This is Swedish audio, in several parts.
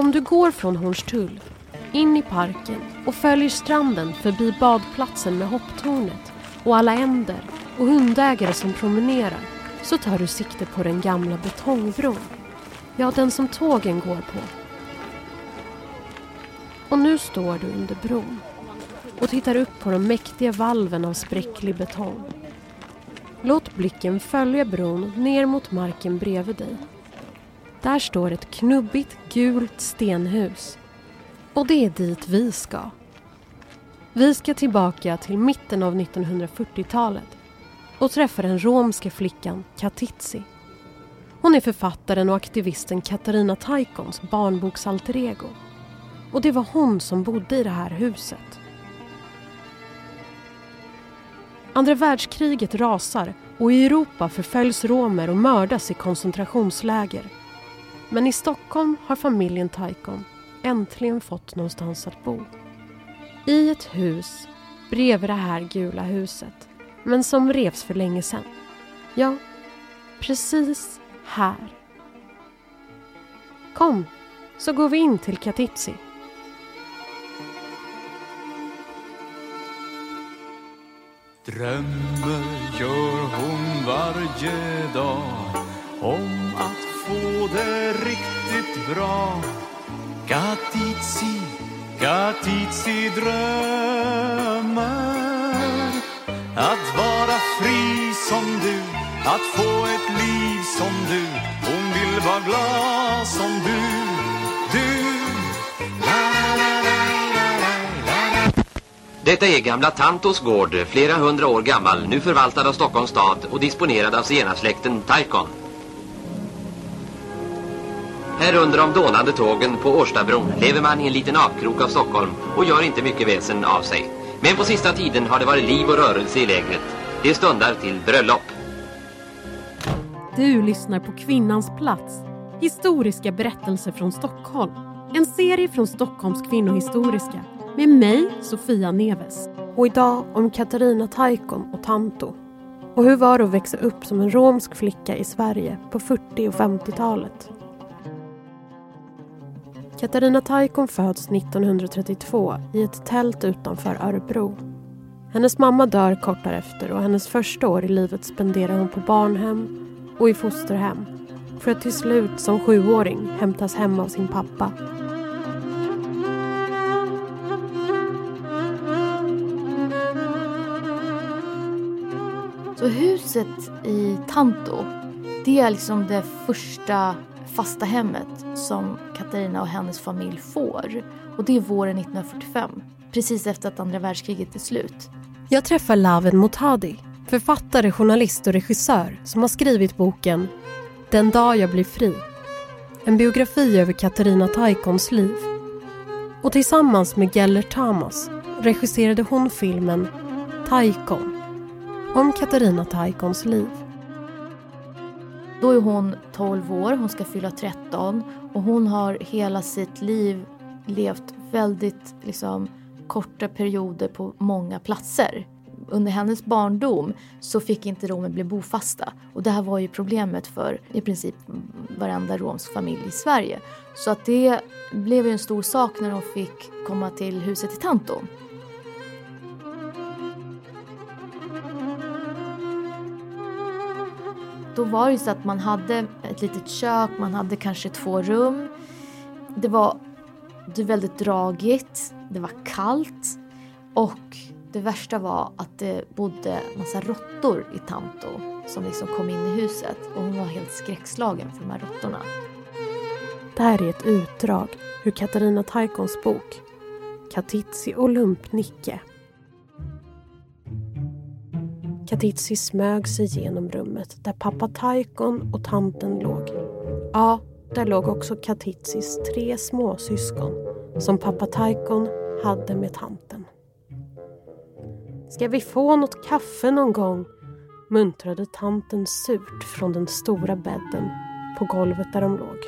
Om du går från Hornstull in i parken och följer stranden förbi badplatsen med hopptornet och alla änder och hundägare som promenerar så tar du sikte på den gamla betongbron. Ja, den som tågen går på. Och nu står du under bron och tittar upp på de mäktiga valven av spräcklig betong. Låt blicken följa bron ner mot marken bredvid dig. Där står ett knubbigt gult stenhus. Och det är dit vi ska. Vi ska tillbaka till mitten av 1940-talet och träffa den romska flickan Katitzi. Hon är författaren och aktivisten Katarina Taikons barnboksalter ego. Och det var hon som bodde i det här huset. Andra världskriget rasar och i Europa förföljs romer och mördas i koncentrationsläger. Men i Stockholm har familjen Taikon äntligen fått någonstans att bo. I ett hus bredvid det här gula huset, men som revs för länge sedan. Ja, precis här. Kom, så går vi in till Katitzi. Drömmer gör hon varje dag om att få det riktigt bra. Gatitsi, Gatitsi drömmer att vara fri som du, att få ett liv som du. Hon vill vara glad som du, du. Detta är gamla Tantos gård, flera hundra år gammal, nu förvaltad av Stockholms stad och disponerad av zigenarsläkten Taikon. Här under de dånande tågen på Årstabron lever man i en liten avkrok av Stockholm och gör inte mycket väsen av sig. Men på sista tiden har det varit liv och rörelse i lägret. Det stundar till bröllop. Du lyssnar på Kvinnans plats. Historiska berättelser från Stockholm. En serie från Stockholms kvinnohistoriska med mig, Sofia Neves. Och idag om Katarina Taikon och Tanto. Och hur var det att växa upp som en romsk flicka i Sverige på 40 och 50-talet? Katarina Taikon föds 1932 i ett tält utanför Örebro. Hennes mamma dör kort därefter och hennes första år i livet spenderar hon på barnhem och i fosterhem för att till slut som sjuåring hämtas hem av sin pappa. Så huset i Tanto, det är liksom det första fasta hemmet som Katarina och hennes familj får. Och det är våren 1945, precis efter att andra världskriget är slut. Jag träffar Laven Motadi, författare, journalist och regissör som har skrivit boken Den dag jag blir fri. En biografi över Katarina Taikons liv. Och tillsammans med Geller Tamas regisserade hon filmen Taikon om Katarina Taikons liv. Då är hon 12 år, hon ska fylla 13 och hon har hela sitt liv levt väldigt liksom, korta perioder på många platser. Under hennes barndom så fick inte romer bli bofasta och det här var ju problemet för i princip varenda romsk familj i Sverige. Så att det blev ju en stor sak när de fick komma till huset i Tanto. Då var det ju så att man hade ett litet kök, man hade kanske två rum. Det var, det var väldigt dragigt, det var kallt och det värsta var att det bodde massa råttor i Tanto som liksom kom in i huset och hon var helt skräckslagen för de här råttorna. Det här är ett utdrag ur Katarina Taikons bok Katitzi och Lumpnicke. Katitzi smög sig genom rummet där pappa Taikon och tanten låg. Ja, där låg också Katitzis tre småsyskon som pappa Taikon hade med tanten. Ska vi få något kaffe någon gång? muntrade tanten surt från den stora bädden på golvet där de låg.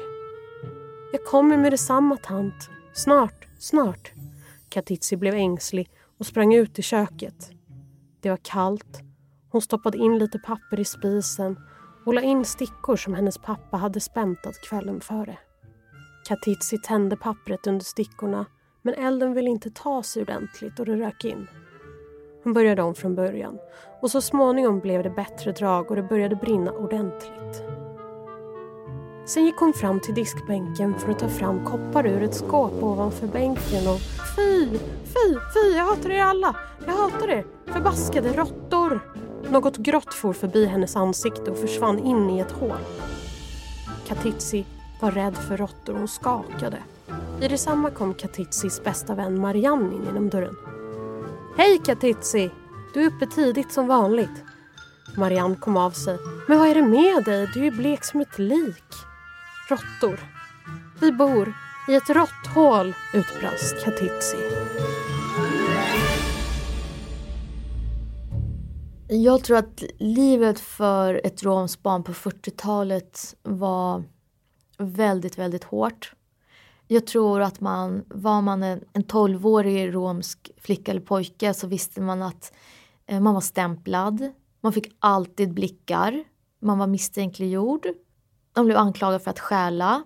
Jag kommer med detsamma tant. Snart, snart. Katitzi blev ängslig och sprang ut i köket. Det var kallt. Hon stoppade in lite papper i spisen och la in stickor som hennes pappa hade späntat kvällen före. Katitzi tände pappret under stickorna men elden ville inte ta sig ordentligt och det rök in. Hon började om från början och så småningom blev det bättre drag och det började brinna ordentligt. Sen gick hon fram till diskbänken för att ta fram koppar ur ett skåp ovanför bänken och Fy, fy, fy, jag hatar er alla! Jag hatar er! Förbaskade råttor! Något grått for förbi hennes ansikte och försvann in i ett hål. Katitzi var rädd för råttor och hon skakade. I detsamma kom Katitsis bästa vän Marianne in genom dörren. Hej Katitzi! Du är uppe tidigt som vanligt. Marianne kom av sig. Men vad är det med dig? Du är blek som ett lik. Råttor. Vi bor i ett råtthål, utbrast Katitzi. Jag tror att livet för ett romskt barn på 40-talet var väldigt, väldigt hårt. Jag tror att man, var man en, en 12-årig romsk flicka eller pojke så visste man att eh, man var stämplad. Man fick alltid blickar. Man var misstänkliggjord. Man blev anklagad för att stjäla.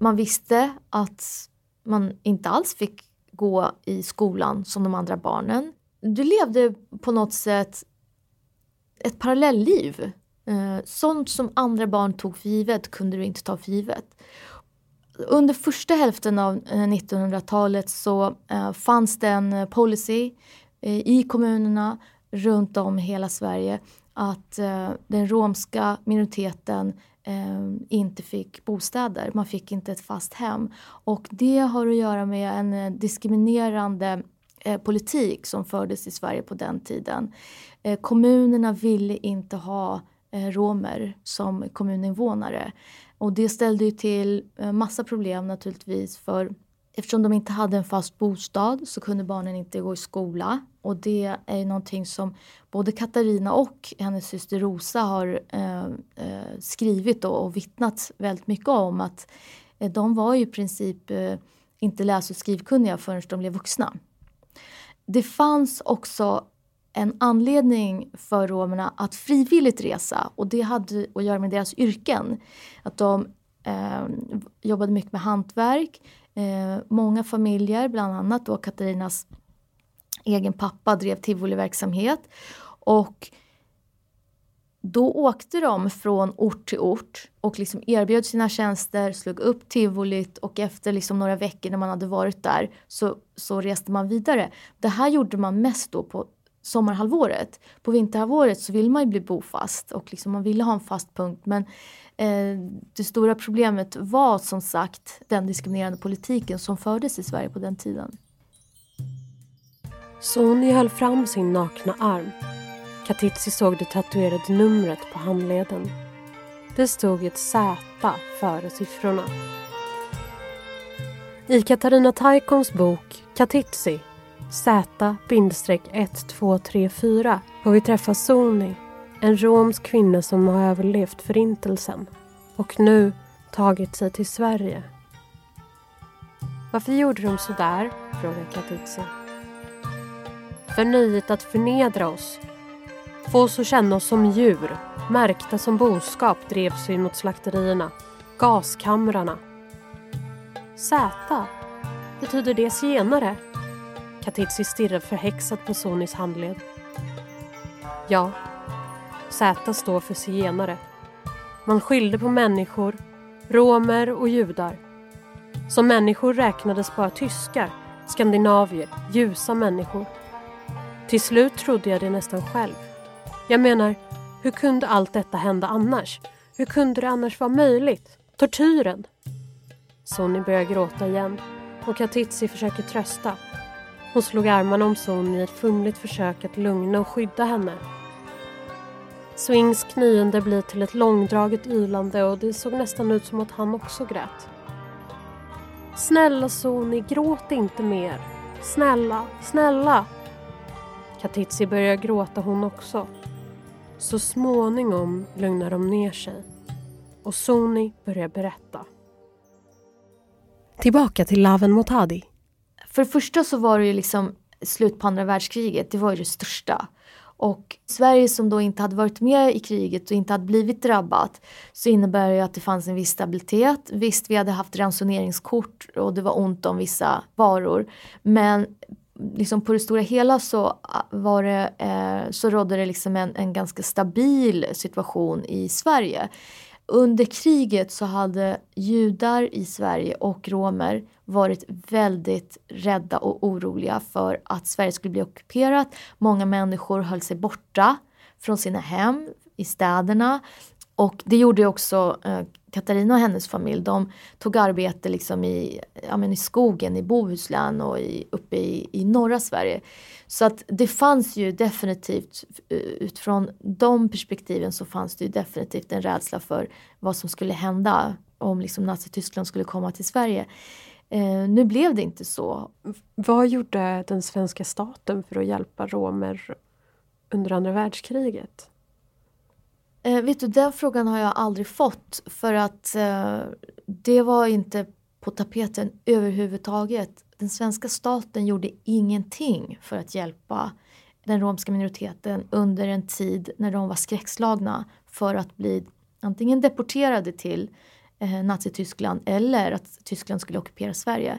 Man visste att man inte alls fick gå i skolan som de andra barnen. Du levde på något sätt ett parallellliv. Eh, sånt som andra barn tog för givet kunde du inte ta för givet. Under första hälften av eh, 1900-talet så eh, fanns det en policy i kommunerna runt om i hela Sverige att den romska minoriteten inte fick bostäder. Man fick inte ett fast hem. Och det har att göra med en diskriminerande Eh, politik som fördes i Sverige på den tiden. Eh, kommunerna ville inte ha Eh, romer som kommuninvånare. Och det ställde ju till eh, massa problem naturligtvis för eftersom de inte hade en fast bostad så kunde barnen inte gå i skola. Och det är ju någonting som både Katarina och hennes syster Rosa har eh, eh, skrivit och, och vittnat väldigt mycket om att eh, de var ju i princip eh, inte läs och skrivkunniga förrän de blev vuxna. Det fanns också en anledning för romerna att frivilligt resa och det hade att göra med deras yrken. Att de eh, jobbade mycket med hantverk. Eh, många familjer, bland annat då Katarinas egen pappa, drev tivoliverksamhet. Och då åkte de från ort till ort och liksom erbjöd sina tjänster, slog upp tivolit och efter liksom några veckor när man hade varit där så, så reste man vidare. Det här gjorde man mest då på sommarhalvåret. På vinterhalvåret så vill man ju bli bofast och liksom man ville ha en fast punkt men eh, det stora problemet var som sagt den diskriminerande politiken som fördes i Sverige på den tiden. Sony höll fram sin nakna arm. Katitzi såg det tatuerade numret på handleden. Det stod ett Z före siffrorna. I Katarina Taikons bok Katitzi Z-1234 får vi träffa Soni, en romsk kvinna som har överlevt förintelsen och nu tagit sig till Sverige. Varför gjorde de så där? frågar Katitzi. För nöjet att förnedra oss. Få oss att känna oss som djur, märkta som boskap drevs vi mot slakterierna, gaskamrarna. Z? Betyder det zigenare? Katitzi stirrar förhäxat på Sonis handled. Ja, Z står för zigenare. Man skilde på människor, romer och judar. Som människor räknades bara tyskar, skandinavier, ljusa människor. Till slut trodde jag det nästan själv. Jag menar, hur kunde allt detta hända annars? Hur kunde det annars vara möjligt? Tortyren? Sonny börjar gråta igen och Katitzi försöker trösta hon slog armarna om Sonny i ett fumligt försök att lugna och skydda henne. Swings knyende blir till ett långdraget ylande och det såg nästan ut som att han också grät. Snälla Soni, gråt inte mer. Snälla, snälla. Katitzi börjar gråta hon också. Så småningom lugnar de ner sig och Soni börjar berätta. Tillbaka till Laven Motadi. För det första så var det ju liksom slut på andra världskriget, det var ju det största. Och Sverige som då inte hade varit med i kriget och inte hade blivit drabbat så innebär det att det fanns en viss stabilitet. Visst, vi hade haft ransoneringskort och det var ont om vissa varor. Men liksom på det stora hela så, ah, var det, eh, så rådde det liksom en, en ganska stabil situation i Sverige. Under kriget så hade judar i Sverige och romer varit väldigt rädda och oroliga för att Sverige skulle bli ockuperat. Många människor höll sig borta från sina hem i städerna. Och det gjorde också eh, Katarina och hennes familj. De tog arbete liksom i, ja, men i skogen i Bohuslän och i, uppe i, i norra Sverige. Så att det fanns ju definitivt, eh, utifrån de perspektiven så fanns det ju definitivt en rädsla för vad som skulle hända om liksom Nazityskland skulle komma till Sverige. Eh, nu blev det inte så. Vad gjorde den svenska staten för att hjälpa romer under andra världskriget? Eh, vet du, den frågan har jag aldrig fått för att eh, det var inte på tapeten överhuvudtaget. Den svenska staten gjorde ingenting för att hjälpa den romska minoriteten under en tid när de var skräckslagna för att bli antingen deporterade till eh, Nazityskland eller att Tyskland skulle ockupera Sverige.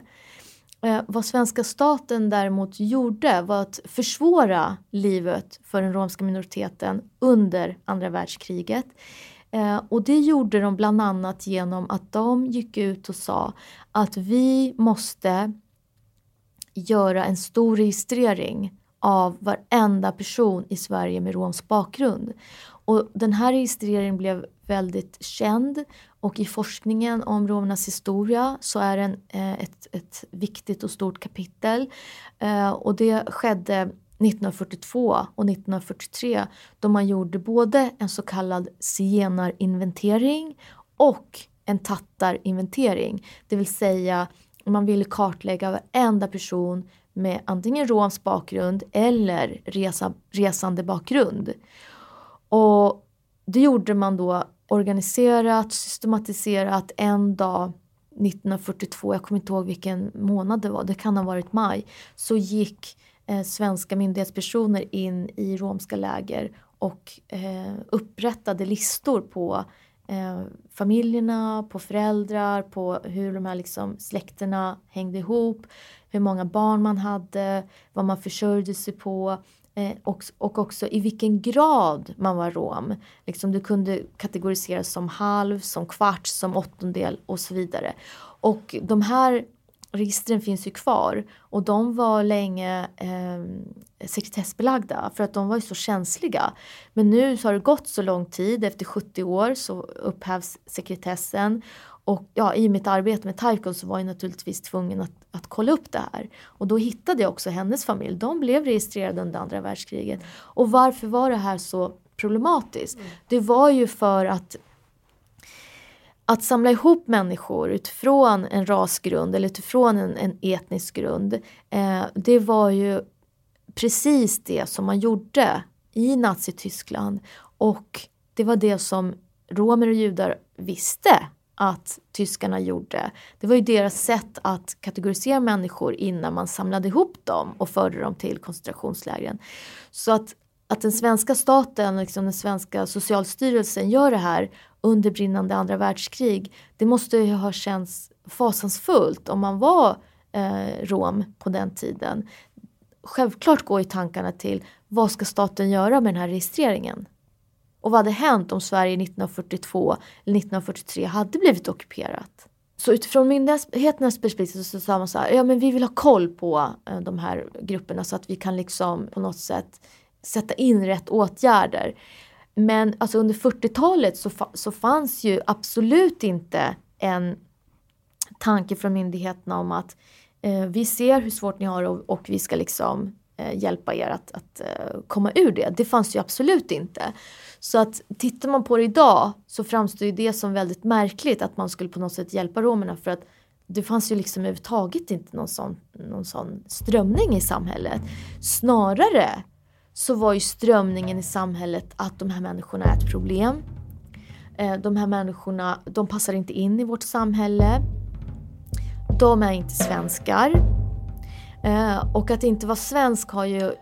Eh, vad svenska staten däremot gjorde var att försvåra livet för den romska minoriteten under andra världskriget. Eh, och det gjorde de bland annat genom att de gick ut och sa att vi måste göra en stor registrering av varenda person i Sverige med romsk bakgrund. Och den här registreringen blev väldigt känd och i forskningen om romernas historia så är den eh, ett, ett viktigt och stort kapitel. Eh, och det skedde 1942 och 1943 då man gjorde både en så kallad zigenarinventering och en tattarinventering. Det vill säga man ville kartlägga varenda person med antingen romsk bakgrund eller resa, resande bakgrund. Och det gjorde man då organiserat, systematiserat en dag 1942, jag kommer inte ihåg vilken månad det var, det kan ha varit maj, så gick eh, svenska myndighetspersoner in i romska läger och eh, upprättade listor på eh, familjerna, på föräldrar, på hur de här liksom släkterna hängde ihop, hur många barn man hade, vad man försörjde sig på. Eh, Eh, och, och också i vilken grad man var rom. Liksom du kunde kategoriseras som halv, som kvarts, som åttondel och så vidare. Och de här registren finns ju kvar och de var länge eh, sekretessbelagda för att de var ju så känsliga. Men nu så har det gått så lång tid, efter 70 år så upphävs sekretessen och ja, i mitt arbete med Taiko så var jag naturligtvis tvungen att, att kolla upp det här. Och då hittade jag också hennes familj. De blev registrerade under andra världskriget. Och varför var det här så problematiskt? Mm. Det var ju för att att samla ihop människor utifrån en rasgrund eller utifrån en, en etnisk grund. Eh, det var ju precis det som man gjorde i Nazityskland. Och det var det som romer och judar visste att tyskarna gjorde. Det var ju deras sätt att kategorisera människor innan man samlade ihop dem och förde dem till koncentrationslägren. Så att, att den svenska staten, liksom den svenska socialstyrelsen gör det här under brinnande andra världskrig, det måste ju ha känts fasansfullt om man var eh, rom på den tiden. Självklart går ju tankarna till vad ska staten göra med den här registreringen? Och vad hade hänt om Sverige 1942 eller 1943 hade blivit ockuperat? Så utifrån myndigheternas perspektiv så sa man så här, ja men vi vill ha koll på eh, de här grupperna så att vi kan liksom på något sätt sätta in rätt åtgärder. Men alltså under 40-talet så, så fanns ju absolut inte en tanke från myndigheterna om att eh, vi ser hur svårt ni har och, och vi ska liksom Eh, hjälpa er att, att eh, komma ur det. Det fanns ju absolut inte. Så att tittar man på det idag så framstår ju det som väldigt märkligt att man skulle på något sätt hjälpa romerna för att det fanns ju liksom överhuvudtaget inte någon sån, någon sån strömning i samhället. Snarare så var ju strömningen i samhället att de här människorna är ett problem. Eh, de här människorna, de passar inte in i vårt samhälle. De är inte svenskar. Eh, och att inte vara svensk har ju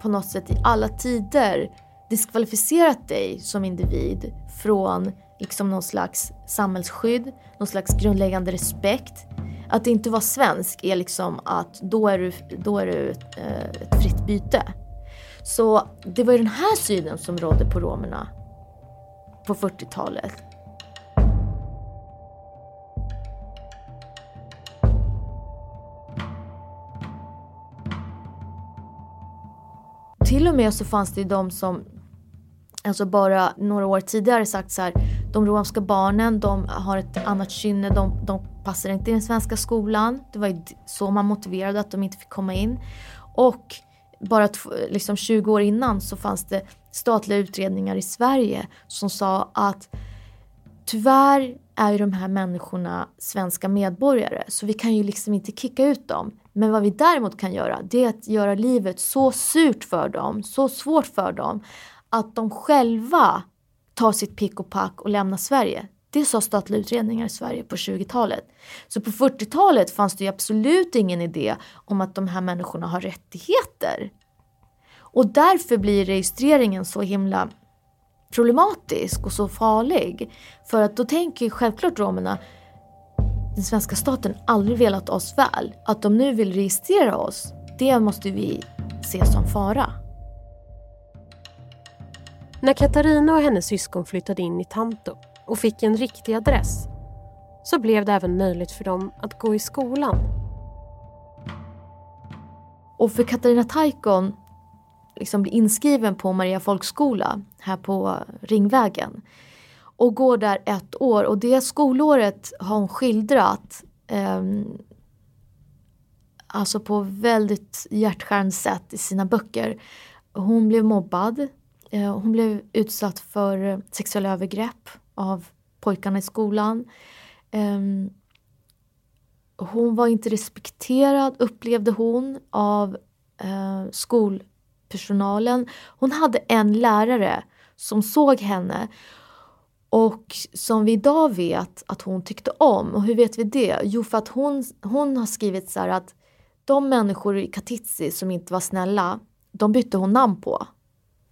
på något sätt i alla tider diskvalificerat dig som individ från liksom någon slags samhällsskydd, någon slags grundläggande respekt. Att inte vara svensk är liksom att då är du, då är du ett, ett fritt byte. Så det var ju den här synen som rådde på romerna på 40-talet. Till och med så fanns det ju de som alltså bara några år tidigare sagt så här, de romska barnen de har ett annat kynne, de, de passar inte i den svenska skolan. Det var ju så man motiverade att de inte fick komma in. Och bara liksom 20 år innan så fanns det statliga utredningar i Sverige som sa att tyvärr är ju de här människorna svenska medborgare så vi kan ju liksom inte kicka ut dem. Men vad vi däremot kan göra det är att göra livet så surt för dem, så svårt för dem att de själva tar sitt pick och pack och lämnar Sverige. Det sa statliga utredningar i Sverige på 20-talet. Så på 40-talet fanns det absolut ingen idé om att de här människorna har rättigheter. Och därför blir registreringen så himla problematisk och så farlig. För att då tänker självklart romerna den svenska staten aldrig velat oss väl. Att de nu vill registrera oss, det måste vi se som fara. När Katarina och hennes syskon flyttade in i Tanto och fick en riktig adress så blev det även möjligt för dem att gå i skolan. Och för Katarina Taikon liksom bli inskriven på Maria folkskola här på Ringvägen och går där ett år och det skolåret har hon skildrat eh, alltså på väldigt hjärtskärande sätt i sina böcker. Hon blev mobbad Eh, hon blev utsatt för sexuella övergrepp av pojkarna i skolan. Eh, hon var inte respekterad, upplevde hon, av eh, skolpersonalen. Hon hade en lärare som såg henne och som vi idag vet att hon tyckte om. Och hur vet vi det? Jo, för att hon, hon har skrivit så här att de människor i Katitzi som inte var snälla, de bytte hon namn på.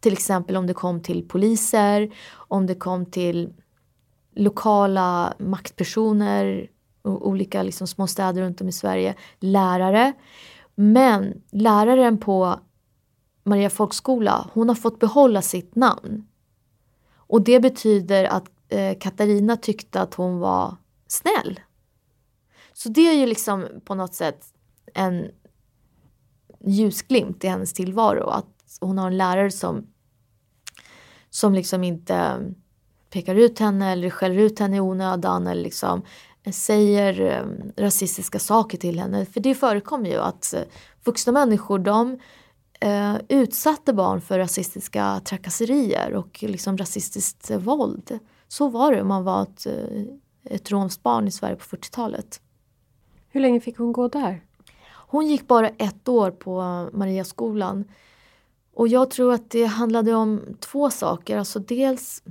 Till exempel om det kom till poliser, om det kom till lokala maktpersoner, olika liksom små städer runt om i Sverige, lärare. Men läraren på Maria folkskola, hon har fått behålla sitt namn. Och det betyder att eh, Katarina tyckte att hon var snäll. Så det är ju liksom på något sätt en ljusglimt i hennes tillvaro. Att hon har en lärare som, som liksom inte pekar ut henne eller skäller ut henne i onödan eller liksom säger um, rasistiska saker till henne. För det förekommer ju att eh, vuxna människor de uh, utsatte barn för rasistiska trakasserier och liksom rasistiskt våld. Så var det om man var ett, uh, ett romskt barn i Sverige på 40-talet. Hur länge fick hon gå där? Hon gick bara ett år på Mariaskolan. Och jag tror att det handlade om två saker. Alltså dels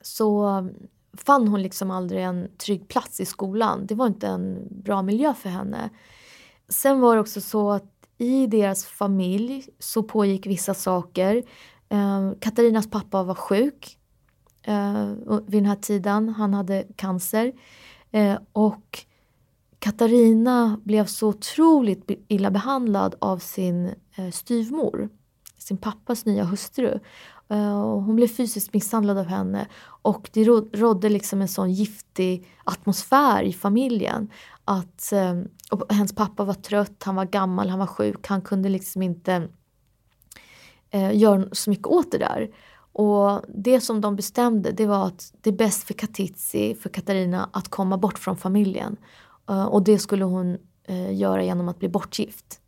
så fann hon liksom aldrig en trygg plats i skolan. Det var inte en bra miljö för henne. Sen var det också så att i deras familj så pågick vissa saker. Eh, Katarinas pappa var sjuk eh, vid den här tiden. Han hade cancer. Eh, och Katarina blev så otroligt illa behandlad av sin eh, styvmor, sin pappas nya hustru. Eh, hon blev fysiskt misshandlad av henne och det rådde liksom en sån giftig atmosfär i familjen. Att ehm, och Hennes pappa var trött, han var gammal, han var sjuk, han kunde liksom inte eh, göra så mycket åt det där. Och det som de bestämde det var att det är bäst för Katitzi, för Katarina, att komma bort från familjen. Eh, och det skulle hon eh, göra genom att bli bortgift.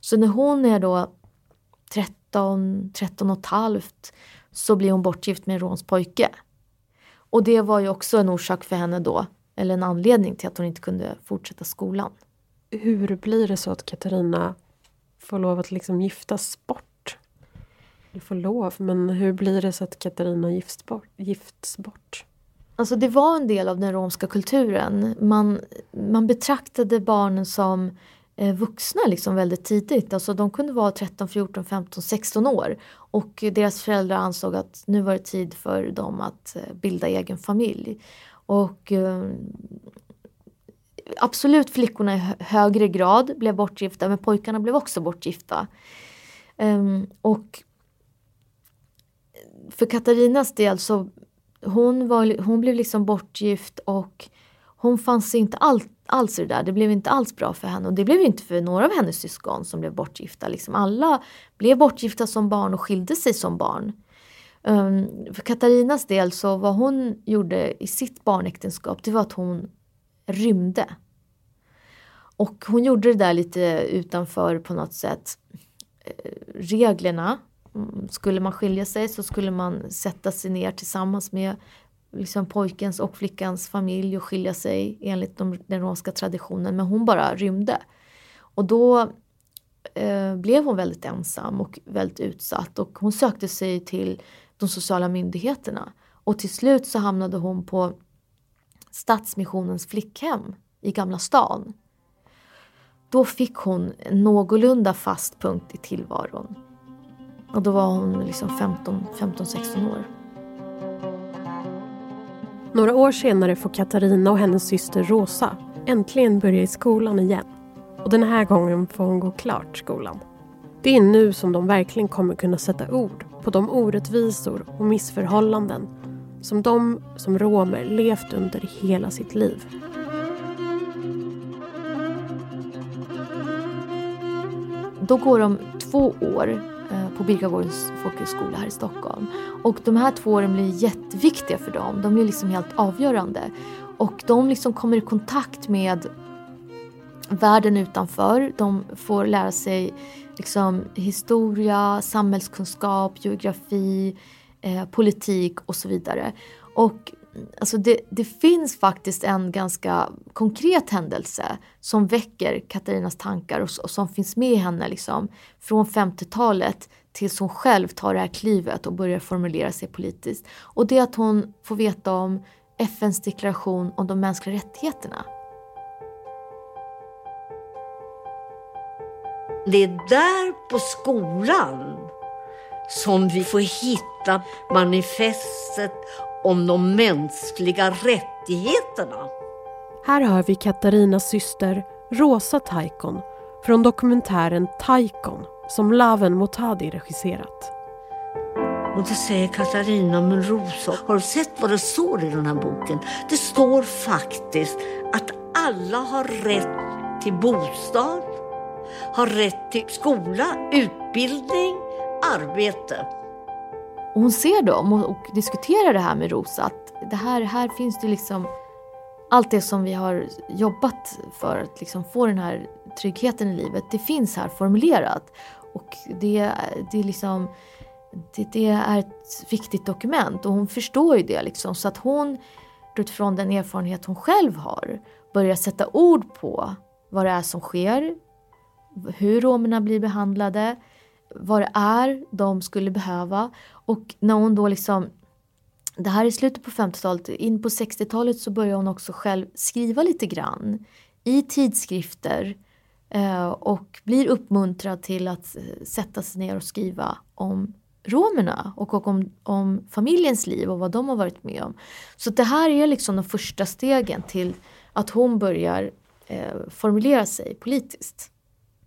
Så när hon är då 13, 13 och ett halvt så blir hon bortgift med en romsk pojke. Och det var ju också en orsak för henne då, eller en anledning till att hon inte kunde fortsätta skolan. Hur blir det så att Katarina får lov att liksom giftas bort? Eller får lov, men hur blir det så att Katarina gifts bort? Gifts bort? Alltså det var en del av den romska kulturen. Man, man betraktade barnen som eh, vuxna liksom väldigt tidigt. Alltså de kunde vara 13, 14, 15, 16 år. Och deras föräldrar ansåg att nu var det tid för dem att eh, bilda egen familj. Och eh, absolut flickorna i högre grad blev bortgifta men pojkarna blev också bortgifta. Ehm, och för Katarinas del så hon, var, hon blev liksom bortgift och hon fanns inte all, alls i det där. Det blev inte alls bra för henne och det blev inte för några av hennes syskon som blev bortgifta. Liksom alla blev bortgifta som barn och skilde sig som barn. Um, för Katarinas del så vad hon gjorde i sitt barnäktenskap det var att hon rymde. Och hon gjorde det där lite utanför på något sätt eh, reglerna. Mm, skulle man skilja sig så skulle man sätta sig ner tillsammans med liksom pojkens och flickans familj och skilja sig enligt de, den romska traditionen. Men hon bara rymde. Och då eh, blev hon väldigt ensam och väldigt utsatt och hon sökte sig till de sociala myndigheterna. Och till slut så hamnade hon på Stadsmissionens flickhem i Gamla stan. Då fick hon en någorlunda fast punkt i tillvaron. Och då var hon liksom 15-16 år. Några år senare får Katarina och hennes syster Rosa äntligen börja i skolan igen. Och den här gången får hon gå klart skolan. Det är nu som de verkligen kommer kunna sätta ord på de orättvisor och missförhållanden som de som romer levt under hela sitt liv. Då går de två år eh, på Birkagårdens folkhögskola här i Stockholm. Och de här två åren blir jätteviktiga för dem. De blir liksom helt avgörande. Och de liksom kommer i kontakt med världen utanför. De får lära sig liksom historia, samhällskunskap, geografi, eh, politik och så vidare. Och alltså det, det, finns faktiskt en ganska konkret händelse som väcker Katarinas tankar och, och som finns med henne liksom, från 50-talet tills hon själv tar det här klivet och börjar formulera sig politiskt. Och det är att hon får veta om FNs deklaration om de mänskliga rättigheterna. Det är där på skolan som vi får hitta manifestet om de mänskliga rättigheterna. Här hör vi Katarinas syster Rosa Taikon från dokumentären Taikon som Laven Motadi regisserat. Och då säger Katarina, men Rosa, har du sett vad det står i den här boken? Det står faktiskt att alla har rätt till bostad, har rätt till skola, utbildning, arbete. Och hon ser dem och, och, diskuterar det här med Rosa. Att det här, här finns det liksom allt det som vi har jobbat för att liksom få den här tryggheten i livet. Det finns här formulerat. Och det, det, är liksom, det, det är ett viktigt dokument och hon förstår ju det. Liksom, så att hon utifrån den erfarenhet hon själv har börjar sätta ord på vad det är som sker, hur romerna blir behandlade, vad det är de skulle behöva. Och när hon då liksom det här är slutet på 50-talet. In på 60-talet så börjar hon också själv skriva lite grann i tidskrifter eh, och blir uppmuntrad till att eh, sätta sig ner och skriva om romerna och, och om, om, familjens liv och vad de har varit med om. Så det här är liksom de första stegen till att hon börjar eh, formulera sig politiskt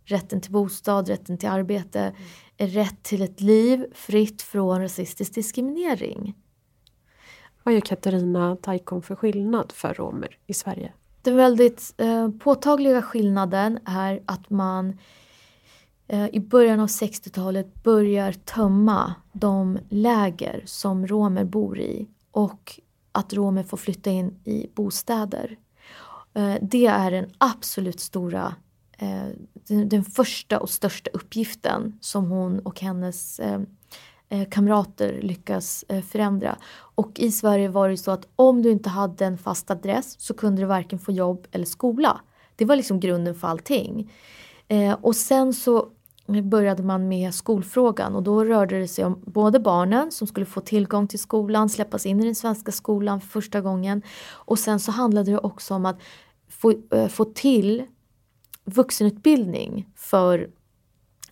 rätten till bostad, rätten till arbete, mm. rätt till ett liv fritt från rasistisk diskriminering. Vad gör Katarina Taikon för skillnad för romer i Sverige? Den väldigt eh, påtagliga skillnaden är att man eh, i början av 60-talet börjar tömma de läger som romer bor i och att romer får flytta in i bostäder. Eh, det är den absolut stora Eh, den, första och största uppgiften som hon och hennes eh, eh, kamrater lyckas förändra. Och i Sverige var det så att om du inte hade en fast adress så kunde du varken få jobb eller skola. Det var liksom grunden för allting. Och sen så började man med skolfrågan och då rörde det sig om både barnen som skulle få tillgång till skolan, släppas in i den svenska skolan för första gången och sen så handlade det också om att få, få till vuxenutbildning för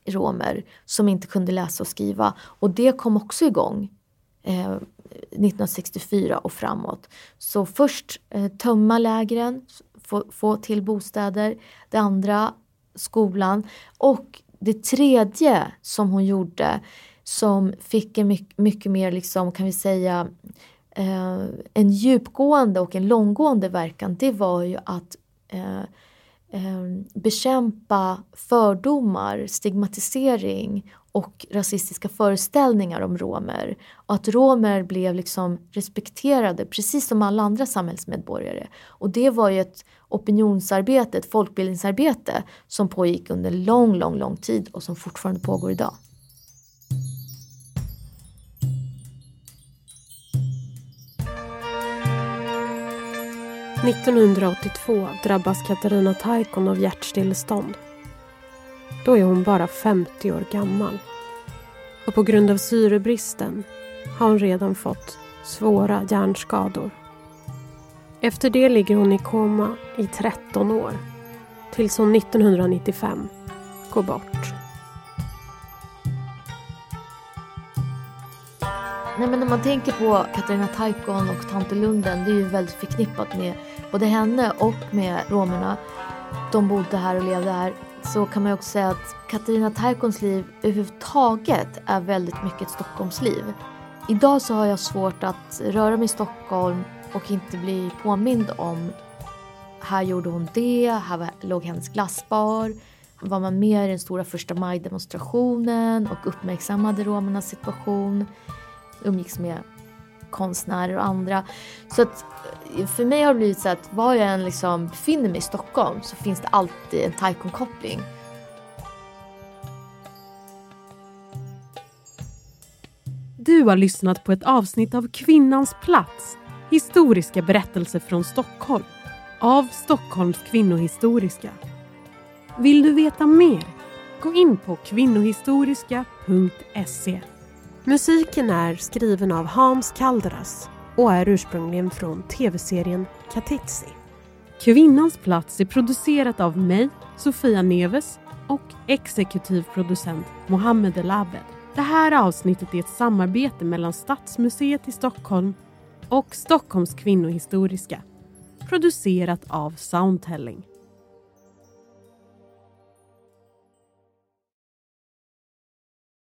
romer som inte kunde läsa och skriva. Och det kom också igång eh, 1964 och framåt. Så först eh, tömma lägren, få, få till bostäder. Det andra skolan. Och det tredje som hon gjorde som fick en mycket, mycket mer, liksom, kan vi säga, eh, en djupgående och en långgående verkan, det var ju att eh, Ehm, bekämpa fördomar, stigmatisering och rasistiska föreställningar om romer. Och att romer blev liksom respekterade precis som alla andra samhällsmedborgare. Och det var ju ett opinionsarbete, ett folkbildningsarbete som pågick under lång, lång, lång tid och som fortfarande pågår idag. –1982 drabbas Katarina Taikon av hjärtstillestånd. Då är hon bara 50 år gammal. Och på grund av syrebristen har hon redan fått svåra hjärnskador. Efter det ligger hon i koma i 13 år. Tills hon 1995 går bort. Nej, men när man tänker på Katarina Taikon och Tante Lunden, det är ju väldigt förknippat med både henne och med romerna. De bodde här och levde här. Så kan man också säga att Katarina Taikons liv överhuvudtaget är väldigt mycket ett Stockholmsliv. Idag så har jag svårt att röra mig i Stockholm och inte bli påmind om här gjorde hon det, här låg hennes glassbar. Var man med i den stora första maj-demonstrationen och uppmärksammade romernas situation. Umgicks med konstnärer och andra. Så att eh, för mig har det blivit så att var jag än liksom befinner mig i Stockholm så finns det alltid en taikon-koppling. Du har lyssnat på ett avsnitt av Kvinnans plats Historiska berättelser från Stockholm av Stockholms kvinnohistoriska. Vill du veta mer? Gå in på kvinnohistoriska.se. Musiken är skriven av Hans Kalderas och är ursprungligen från tv-serien Katitzi. Kvinnans plats är producerat av mig, Sofia Neves och exekutiv producent Mohammed El Abed. Det här avsnittet är ett samarbete mellan Stadsmuseet i Stockholm och Stockholms kvinnohistoriska. Producerat av Soundtelling.